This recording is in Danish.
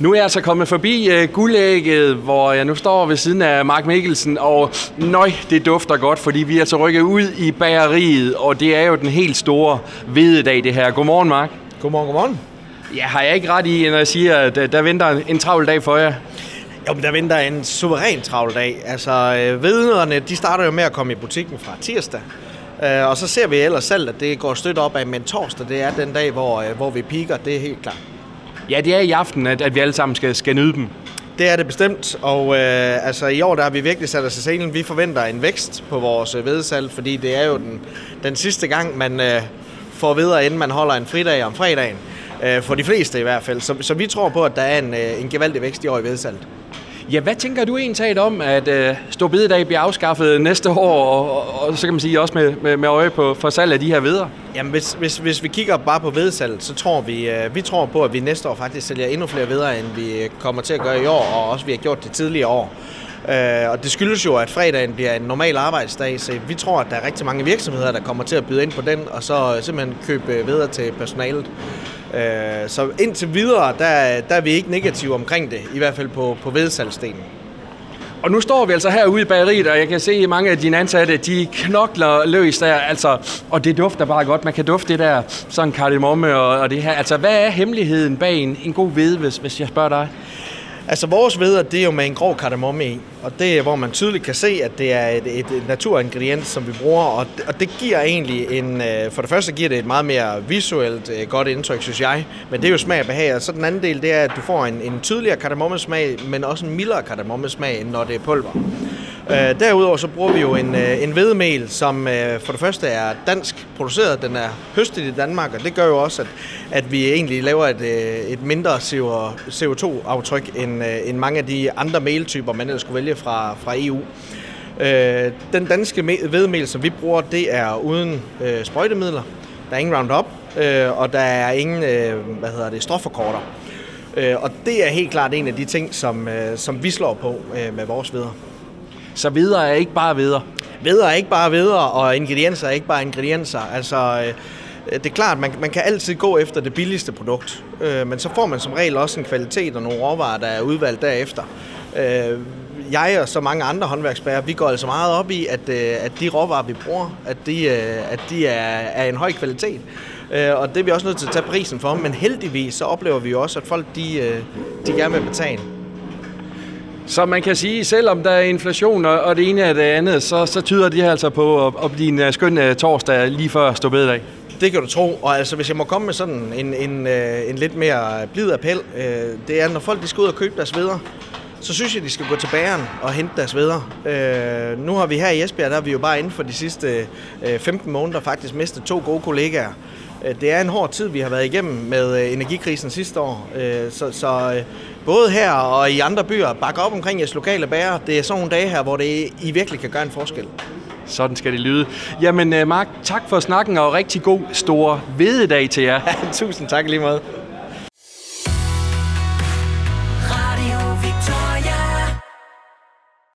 Nu er jeg altså kommet forbi uh, guldægget, hvor jeg nu står ved siden af Mark Mikkelsen, og nøj, det dufter godt, fordi vi er altså rykket ud i bageriet, og det er jo den helt store hvededag, det her. Godmorgen, Mark. Godmorgen, godmorgen. Ja, har jeg ikke ret i, når jeg siger, at der venter en travl dag for jer? Jo, men der venter en suveræn travl dag. Altså, øh, vednerne, de starter jo med at komme i butikken fra tirsdag. Øh, og så ser vi ellers selv, at det går stødt op af, men torsdag, det er den dag, hvor, øh, hvor vi piker, det er helt klart. Ja, det er i aften, at, at vi alle sammen skal, skal nyde dem. Det er det bestemt, og øh, altså, i år der har vi virkelig sat os i scenen. Vi forventer en vækst på vores øh, vedsalg, fordi det er jo den, den sidste gang, man øh, får videre, inden man holder en fridag om fredagen. Øh, for de fleste i hvert fald. Så, så vi tror på, at der er en, øh, en gevaldig vækst i år i vedsalget. Ja, hvad tænker du egentlig om, at øh, Storbededag bliver afskaffet næste år, og, og, og så kan man sige også med, med, med øje på for salg af de her veder? Jamen, hvis, hvis, hvis vi kigger bare på vedsalget, så tror vi, øh, vi tror på, at vi næste år faktisk sælger endnu flere veder, end vi øh, kommer til at gøre i år, og også vi har gjort det tidligere år. Øh, og det skyldes jo, at fredagen bliver en normal arbejdsdag, så vi tror, at der er rigtig mange virksomheder, der kommer til at byde ind på den, og så øh, simpelthen købe øh, videre til personalet. Øh, så indtil videre, der, der er vi ikke negative omkring det, i hvert fald på, på vedsalgsdelen. Og nu står vi altså herude i bageriet, og jeg kan se, at mange af dine ansatte, de knokler løs der, altså, og det dufter bare godt. Man kan dufte det der sådan kardemomme og, og det her. Altså, hvad er hemmeligheden bag en, en god hvide, hvis, hvis jeg spørger dig? Altså vores veder, det er jo med en grov kardemomme i, og det er, hvor man tydeligt kan se, at det er et, et, et naturingrediens, som vi bruger, og det, og det giver egentlig en, øh, for det første giver det et meget mere visuelt øh, godt indtryk, synes jeg, men det er jo smag og behag, og så den anden del, det er, at du får en, en tydeligere kardemommesmag, men også en mildere kardemommesmag, end når det er pulver. Øh, derudover så bruger vi jo en, øh, en hvedemel, som øh, for det første er dansk produceret. Den er høstet i Danmark, og det gør jo også, at, at vi egentlig laver et, øh, et mindre CO2-aftryk end, øh, end mange af de andre meltyper, man ellers skulle vælge fra, fra EU. Øh, den danske hvedemel, som vi bruger, det er uden øh, sprøjtemidler. Der er ingen Roundup, øh, og der er ingen øh, hvad hedder det, stofforkorter. Øh, og det er helt klart en af de ting, som, øh, som vi slår på øh, med vores videre. Så videre er ikke bare videre? Videre er ikke bare videre, og ingredienser er ikke bare ingredienser. Altså, øh, det er klart, man, man kan altid gå efter det billigste produkt, øh, men så får man som regel også en kvalitet og nogle råvarer, der er udvalgt derefter. Øh, jeg og så mange andre håndværksbærere, vi går altså meget op i, at, øh, at de råvarer, vi bruger, at de, øh, at de er, er en høj kvalitet. Øh, og det er vi også nødt til at tage prisen for, men heldigvis så oplever vi jo også, at folk de, de gerne vil betale. Så man kan sige, selvom der er inflation og det ene og det andet, så, så tyder det altså på at, at blive en øh, skøn øh, torsdag lige før stå bededag. Det kan du tro, og altså hvis jeg må komme med sådan en, en, øh, en lidt mere blid appel, det er, når folk de skal ud og købe deres videre, så synes jeg, de skal gå til bageren og hente deres veder. Øh, nu har vi her i Esbjerg, der har vi jo bare inden for de sidste øh, 15 måneder faktisk mistet to gode kollegaer. Det er en hård tid, vi har været igennem med energikrisen sidste år, øh, så, så både her og i andre byer, bakke op omkring jeres lokale bager. Det er sådan nogle dage her, hvor det I virkelig kan gøre en forskel. Sådan skal det lyde. Jamen, øh, Mark, tak for snakken, og rigtig god, stor vededag til jer. Tusind tak lige meget.